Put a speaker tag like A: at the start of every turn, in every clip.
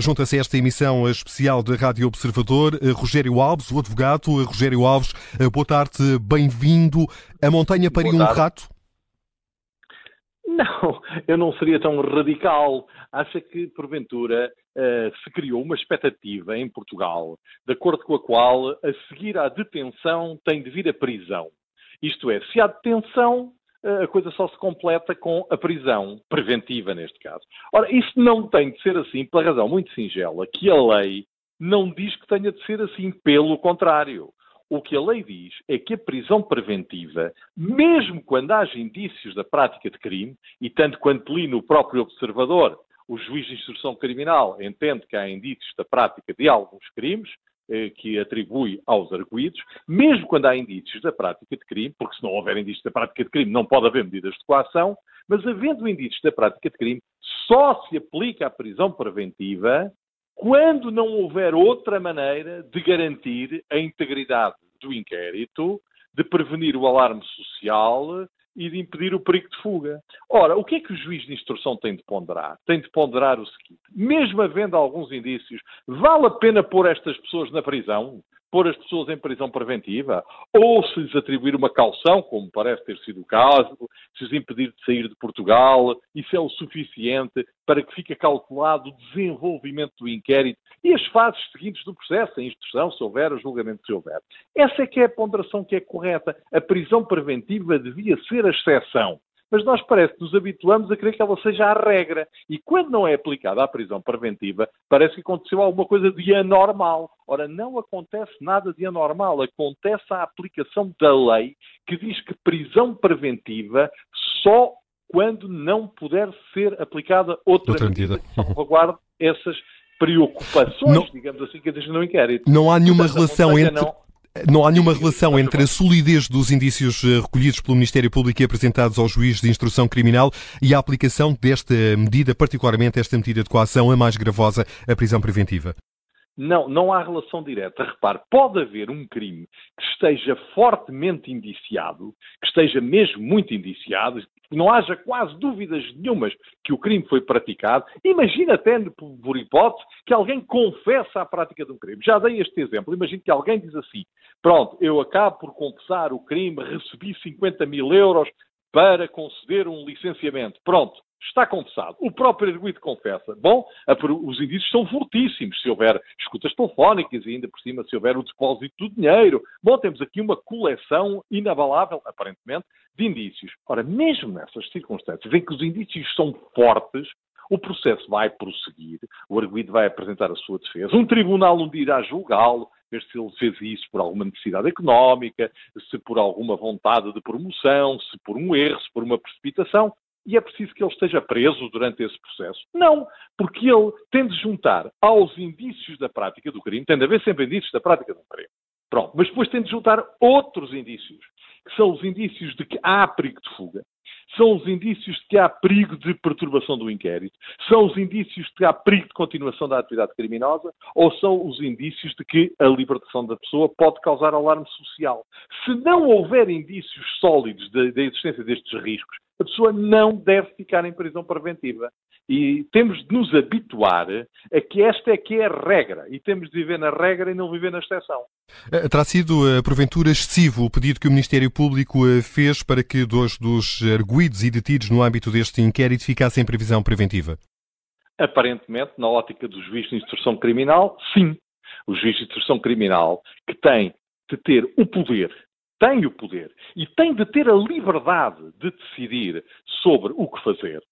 A: Junta-se a esta emissão especial da Rádio Observador, eh, Rogério Alves, o advogado. Eh, Rogério Alves, eh, boa tarde, bem-vindo. A montanha pariu um rato?
B: Não, eu não seria tão radical. Acha que, porventura, se criou uma expectativa em Portugal, de acordo com a qual, a seguir à detenção, tem de vir a prisão. Isto é, se há detenção, a coisa só se completa com a prisão preventiva, neste caso. Ora, isso não tem de ser assim pela razão muito singela que a lei não diz que tenha de ser assim, pelo contrário. O que a lei diz é que a prisão preventiva, mesmo quando haja indícios da prática de crime, e tanto quanto li no próprio observador, o juiz de instrução criminal entende que há indícios da prática de alguns crimes, eh, que atribui aos arguídos, mesmo quando há indícios da prática de crime, porque se não houver indícios da prática de crime não pode haver medidas de coação, mas havendo indícios da prática de crime, só se aplica a prisão preventiva quando não houver outra maneira de garantir a integridade do inquérito, de prevenir o alarme social e de impedir o perigo de fuga. Ora, o que é que o juiz de instrução tem de ponderar? Tem de ponderar o seguinte: mesmo havendo alguns indícios, vale a pena pôr estas pessoas na prisão? Pôr as pessoas em prisão preventiva, ou se lhes atribuir uma calção, como parece ter sido o caso, se lhes impedir de sair de Portugal, isso é o suficiente para que fique calculado o desenvolvimento do inquérito e as fases seguintes do processo, a instrução, se houver, o julgamento, se houver. Essa é que é a ponderação que é correta. A prisão preventiva devia ser a exceção mas nós parece que nos habituamos a crer que ela seja a regra. E quando não é aplicada a prisão preventiva, parece que aconteceu alguma coisa de anormal. Ora, não acontece nada de anormal. Acontece a aplicação da lei que diz que prisão preventiva só quando não puder ser aplicada outra, outra medida que salvaguarde essas preocupações, não, digamos assim, que existem no inquérito.
A: Não há nenhuma Portanto, relação entre... Não, não há nenhuma relação entre a solidez dos indícios eh, recolhidos pelo Ministério Público e apresentados ao juiz de instrução criminal e a aplicação desta medida, particularmente esta medida de coação, a mais gravosa, a prisão preventiva.
B: Não, não há relação direta. Repare, pode haver um crime que esteja fortemente indiciado, que esteja mesmo muito indiciado, que não haja quase dúvidas nenhumas que o crime foi praticado. Imagina até, por hipótese, que alguém confessa a prática de um crime. Já dei este exemplo. Imagina que alguém diz assim: pronto, eu acabo por confessar o crime, recebi 50 mil euros para conceder um licenciamento. Pronto, está confessado. O próprio arguido confessa. Bom, os indícios são fortíssimos. Se houver escutas telefónicas e ainda por cima se houver o depósito do dinheiro. Bom, temos aqui uma coleção inabalável, aparentemente, de indícios. Ora, mesmo nessas circunstâncias em que os indícios são fortes, o processo vai prosseguir, o arguido vai apresentar a sua defesa, um tribunal um dia irá julgá-lo, ver se ele fez isso por alguma necessidade económica, se por alguma vontade de promoção, se por um erro, se por uma precipitação e é preciso que ele esteja preso durante esse processo. Não, porque ele tem de juntar aos indícios da prática do crime, tem de haver sempre indícios da prática do crime. Pronto, mas depois tem de juntar outros indícios, que são os indícios de que há perigo de fuga, são os indícios de que há perigo de perturbação do inquérito, são os indícios de que há perigo de continuação da atividade criminosa, ou são os indícios de que a libertação da pessoa pode causar alarme social. Se não houver indícios sólidos da existência destes riscos, a pessoa não deve ficar em prisão preventiva. E temos de nos habituar a que esta é que é a regra. E temos de viver na regra e não viver na exceção.
A: Eh, terá sido, eh, porventura, excessivo o pedido que o Ministério Público eh, fez para que dois dos arguídos e detidos no âmbito deste inquérito ficassem em prisão preventiva?
B: Aparentemente, na ótica do juiz de instrução criminal, sim. O juiz de instrução criminal que tem de ter o poder tem o poder e tem de ter a liberdade de decidir sobre o que fazer,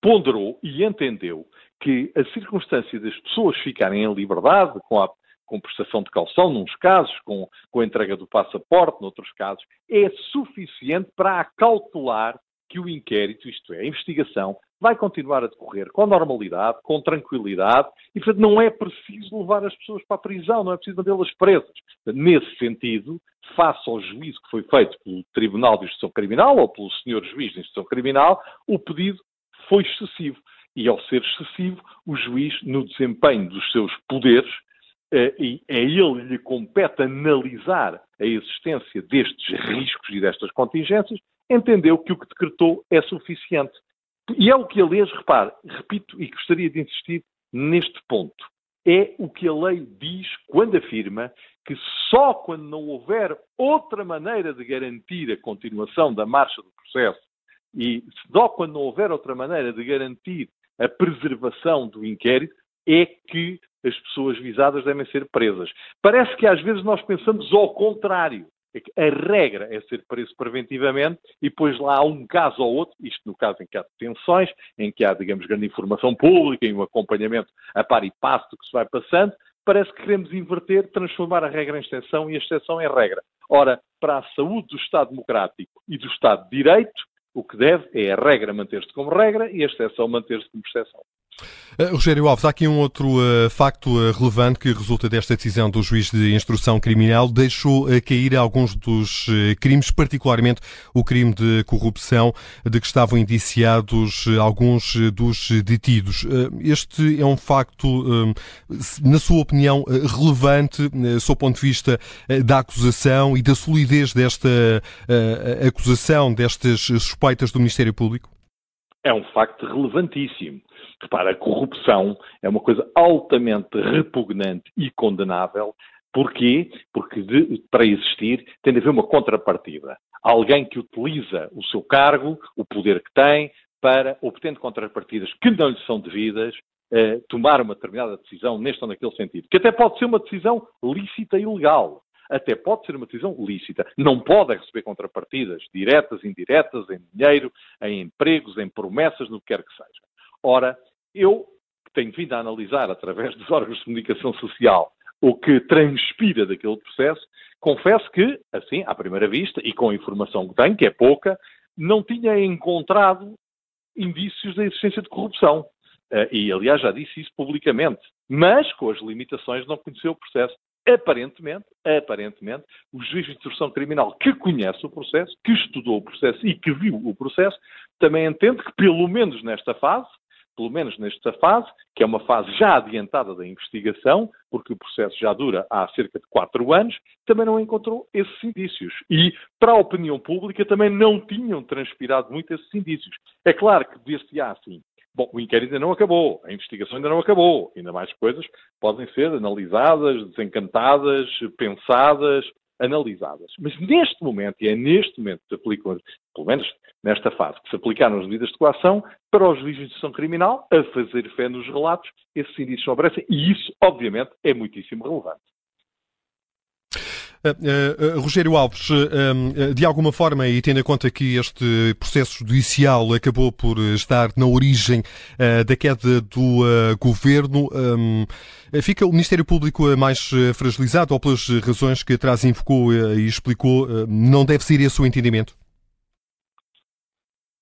B: ponderou e entendeu que a circunstância das pessoas ficarem em liberdade com a com prestação de calção, nos casos, com, com a entrega do passaporte, noutros casos, é suficiente para acautelar que o inquérito, isto é, a investigação, vai continuar a decorrer com normalidade, com tranquilidade, e, portanto, não é preciso levar as pessoas para a prisão, não é preciso mantê-las presas. Nesse sentido, face ao juízo que foi feito pelo Tribunal de Instrução Criminal ou pelo Senhor Juiz de Instrução Criminal, o pedido foi excessivo. E, ao ser excessivo, o juiz, no desempenho dos seus poderes, eh, e é ele lhe compete analisar a existência destes riscos e destas contingências, entendeu que o que decretou é suficiente. E é o que, aliás, repare, repito e gostaria de insistir, neste ponto. É o que a lei diz quando afirma que só quando não houver outra maneira de garantir a continuação da marcha do processo e só quando não houver outra maneira de garantir a preservação do inquérito é que as pessoas visadas devem ser presas. Parece que às vezes nós pensamos ao contrário. É que a regra é ser preso preventivamente e depois lá há um caso ou outro, isto no caso em que há detenções, em que há, digamos, grande informação pública e um acompanhamento a par e passo do que se vai passando, parece que queremos inverter, transformar a regra em exceção e a exceção em regra. Ora, para a saúde do Estado Democrático e do Estado de Direito, o que deve é a regra manter-se como regra e a exceção manter-se como exceção.
A: Uh, Rogério Alves, há aqui um outro uh, facto uh, relevante que resulta desta decisão do juiz de instrução criminal. Deixou cair alguns dos crimes, particularmente o crime de corrupção, de que estavam indiciados alguns dos detidos. Este é um facto, na sua opinião, relevante, do seu ponto de vista da acusação e da solidez desta acusação, destas suspeitas do Ministério Público?
B: É um facto relevantíssimo. Repara, a corrupção é uma coisa altamente repugnante e condenável. Porquê? Porque de, para existir tem de haver uma contrapartida. Alguém que utiliza o seu cargo, o poder que tem, para, obtendo contrapartidas que não lhe são devidas, eh, tomar uma determinada decisão neste ou naquele sentido. Que até pode ser uma decisão lícita e legal até pode ser uma decisão lícita. Não pode receber contrapartidas diretas, indiretas, em dinheiro, em empregos, em promessas, no que quer que seja. Ora, eu tenho vindo a analisar através dos órgãos de comunicação social o que transpira daquele processo, confesso que, assim, à primeira vista, e com a informação que tenho, que é pouca, não tinha encontrado indícios da existência de corrupção. Uh, e, aliás, já disse isso publicamente. Mas, com as limitações, não conheceu o processo aparentemente, aparentemente, o juiz de instrução criminal que conhece o processo, que estudou o processo e que viu o processo, também entende que, pelo menos nesta fase, pelo menos nesta fase, que é uma fase já adiantada da investigação, porque o processo já dura há cerca de quatro anos, também não encontrou esses indícios. E para a opinião pública também não tinham transpirado muito esses indícios. É claro que desde há, sim, Bom, o inquérito ainda não acabou, a investigação ainda não acabou, ainda mais coisas podem ser analisadas, desencantadas, pensadas, analisadas. Mas neste momento, e é neste momento que se aplicam, pelo menos nesta fase, que se aplicaram as medidas de coação para os juízes de instrução criminal a fazer fé nos relatos, esses indícios não aparecem, e isso, obviamente, é muitíssimo relevante.
A: Uh, uh, Rogério Alves, de alguma forma, e tendo em conta que este processo judicial acabou por estar na origem da queda do governo, fica o Ministério Público mais fragilizado ou pelas razões que atrás invocou e explicou, não deve ser esse o entendimento?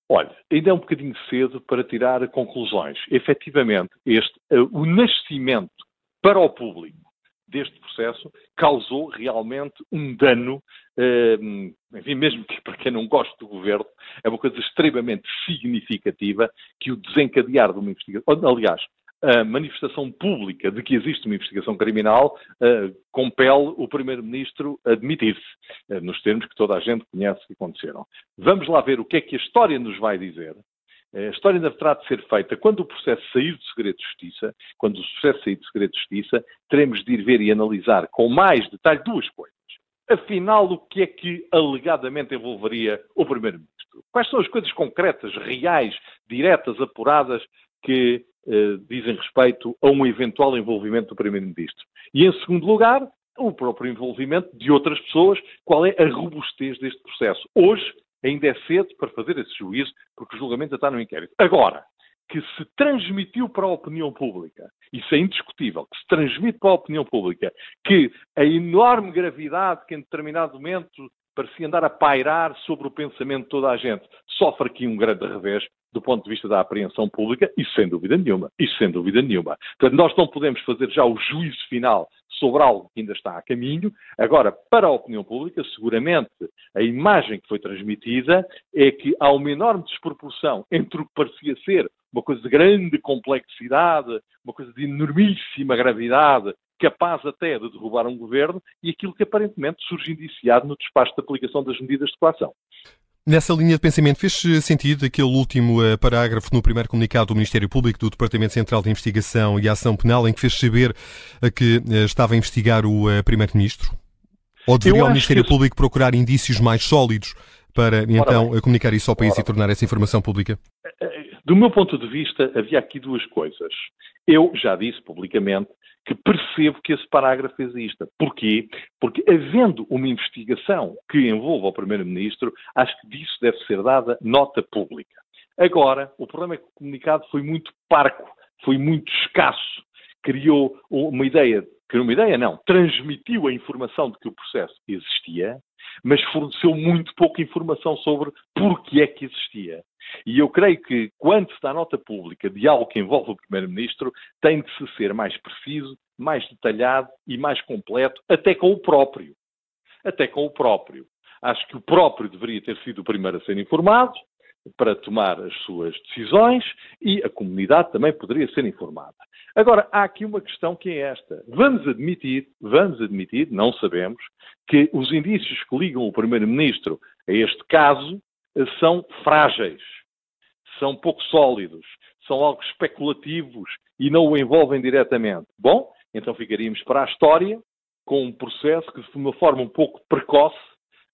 B: Olha, ainda é um bocadinho cedo para tirar conclusões. Efetivamente, este, o nascimento para o público deste processo causou realmente um dano, eh, enfim, mesmo que para quem não gosta do governo, é uma coisa extremamente significativa que o desencadear de uma investigação. Aliás, a manifestação pública de que existe uma investigação criminal uh, compele o Primeiro-Ministro a admitir-se, uh, nos termos que toda a gente conhece que aconteceram. Vamos lá ver o que é que a história nos vai dizer a história ainda terá de ser feita quando o processo sair do segredo de justiça, quando o processo sair do segredo de justiça, teremos de ir ver e analisar com mais detalhe duas coisas. Afinal, o que é que alegadamente envolveria o Primeiro-Ministro? Quais são as coisas concretas, reais, diretas, apuradas que eh, dizem respeito a um eventual envolvimento do Primeiro-Ministro? E, em segundo lugar, o próprio envolvimento de outras pessoas, qual é a robustez deste processo. Hoje, Ainda é cedo para fazer esse juízo, porque o julgamento está no inquérito. Agora, que se transmitiu para a opinião pública, isso é indiscutível, que se transmite para a opinião pública, que a enorme gravidade que em determinado momento parecia andar a pairar sobre o pensamento de toda a gente, sofre aqui um grande revés do ponto de vista da apreensão pública, isso sem dúvida nenhuma, isso sem dúvida nenhuma. Portanto, nós não podemos fazer já o juízo final sobre algo que ainda está a caminho. Agora, para a opinião pública, seguramente a imagem que foi transmitida é que há uma enorme desproporção entre o que parecia ser uma coisa de grande complexidade, uma coisa de enormíssima gravidade, capaz até de derrubar um governo, e aquilo que aparentemente surge indiciado no despacho de aplicação das medidas de coação.
A: Nessa linha de pensamento, fez sentido aquele último uh, parágrafo no primeiro comunicado do Ministério Público do Departamento Central de Investigação e Ação Penal, em que fez saber uh, que uh, estava a investigar o Primeiro-Ministro? Ou deveria o Ministério Público procurar indícios mais sólidos para, então, comunicar isso ao país Ora. e tornar essa informação pública?
B: Do meu ponto de vista, havia aqui duas coisas. Eu já disse publicamente que percebo que esse parágrafo exista. Porquê? Porque, havendo uma investigação que envolva o Primeiro-Ministro, acho que disso deve ser dada nota pública. Agora, o problema é que o comunicado foi muito parco, foi muito escasso, criou uma ideia, criou uma ideia não, transmitiu a informação de que o processo existia, mas forneceu muito pouca informação sobre porque é que existia. E eu creio que, quando se dá nota pública de algo que envolve o Primeiro-Ministro, tem de se ser mais preciso, mais detalhado e mais completo, até com o próprio. Até com o próprio. Acho que o próprio deveria ter sido o primeiro a ser informado para tomar as suas decisões e a comunidade também poderia ser informada. Agora, há aqui uma questão que é esta. Vamos admitir, vamos admitir, não sabemos, que os indícios que ligam o Primeiro-Ministro a este caso eh, são frágeis, são pouco sólidos, são algo especulativos e não o envolvem diretamente. Bom, então ficaríamos para a história com um processo que, de uma forma um pouco precoce,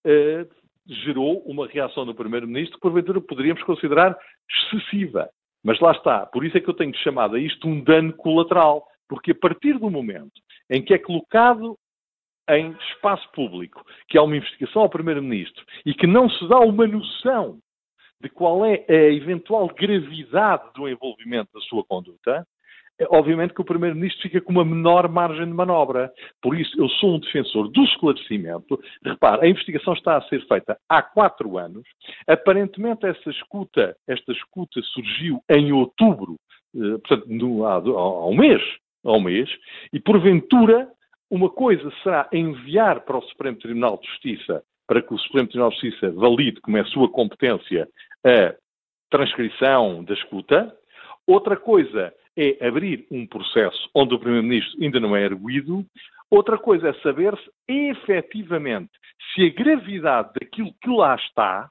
B: eh, gerou uma reação do Primeiro-Ministro que, porventura, poderíamos considerar excessiva. Mas lá está. Por isso é que eu tenho chamado a isto um dano colateral. Porque a partir do momento em que é colocado em espaço público que há uma investigação ao Primeiro-Ministro e que não se dá uma noção de qual é a eventual gravidade do envolvimento da sua conduta, é, obviamente que o Primeiro-Ministro fica com uma menor margem de manobra. Por isso, eu sou um defensor do esclarecimento. Repare, a investigação está a ser feita há quatro anos. Aparentemente, essa escuta, esta escuta surgiu em outubro, eh, portanto, no, há, há um mês, há um mês, e porventura uma coisa será enviar para o Supremo Tribunal de Justiça para que o Supremo Tribunal de Justiça valide como é a sua competência a transcrição da escuta. Outra coisa é abrir um processo onde o Primeiro-Ministro ainda não é erguido. Outra coisa é saber-se efetivamente se a gravidade daquilo que lá está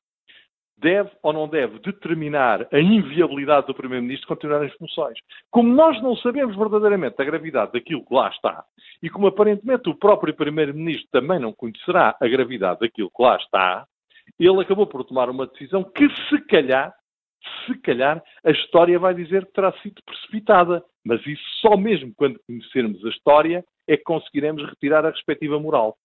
B: deve ou não deve determinar a inviabilidade do Primeiro-Ministro continuar as funções. Como nós não sabemos verdadeiramente a gravidade daquilo que lá está, e como aparentemente o próprio Primeiro-Ministro também não conhecerá a gravidade daquilo que lá está, ele acabou por tomar uma decisão que, se calhar, se calhar, a história vai dizer que terá sido precipitada. Mas isso só mesmo quando conhecermos a história é que conseguiremos retirar a respectiva moral.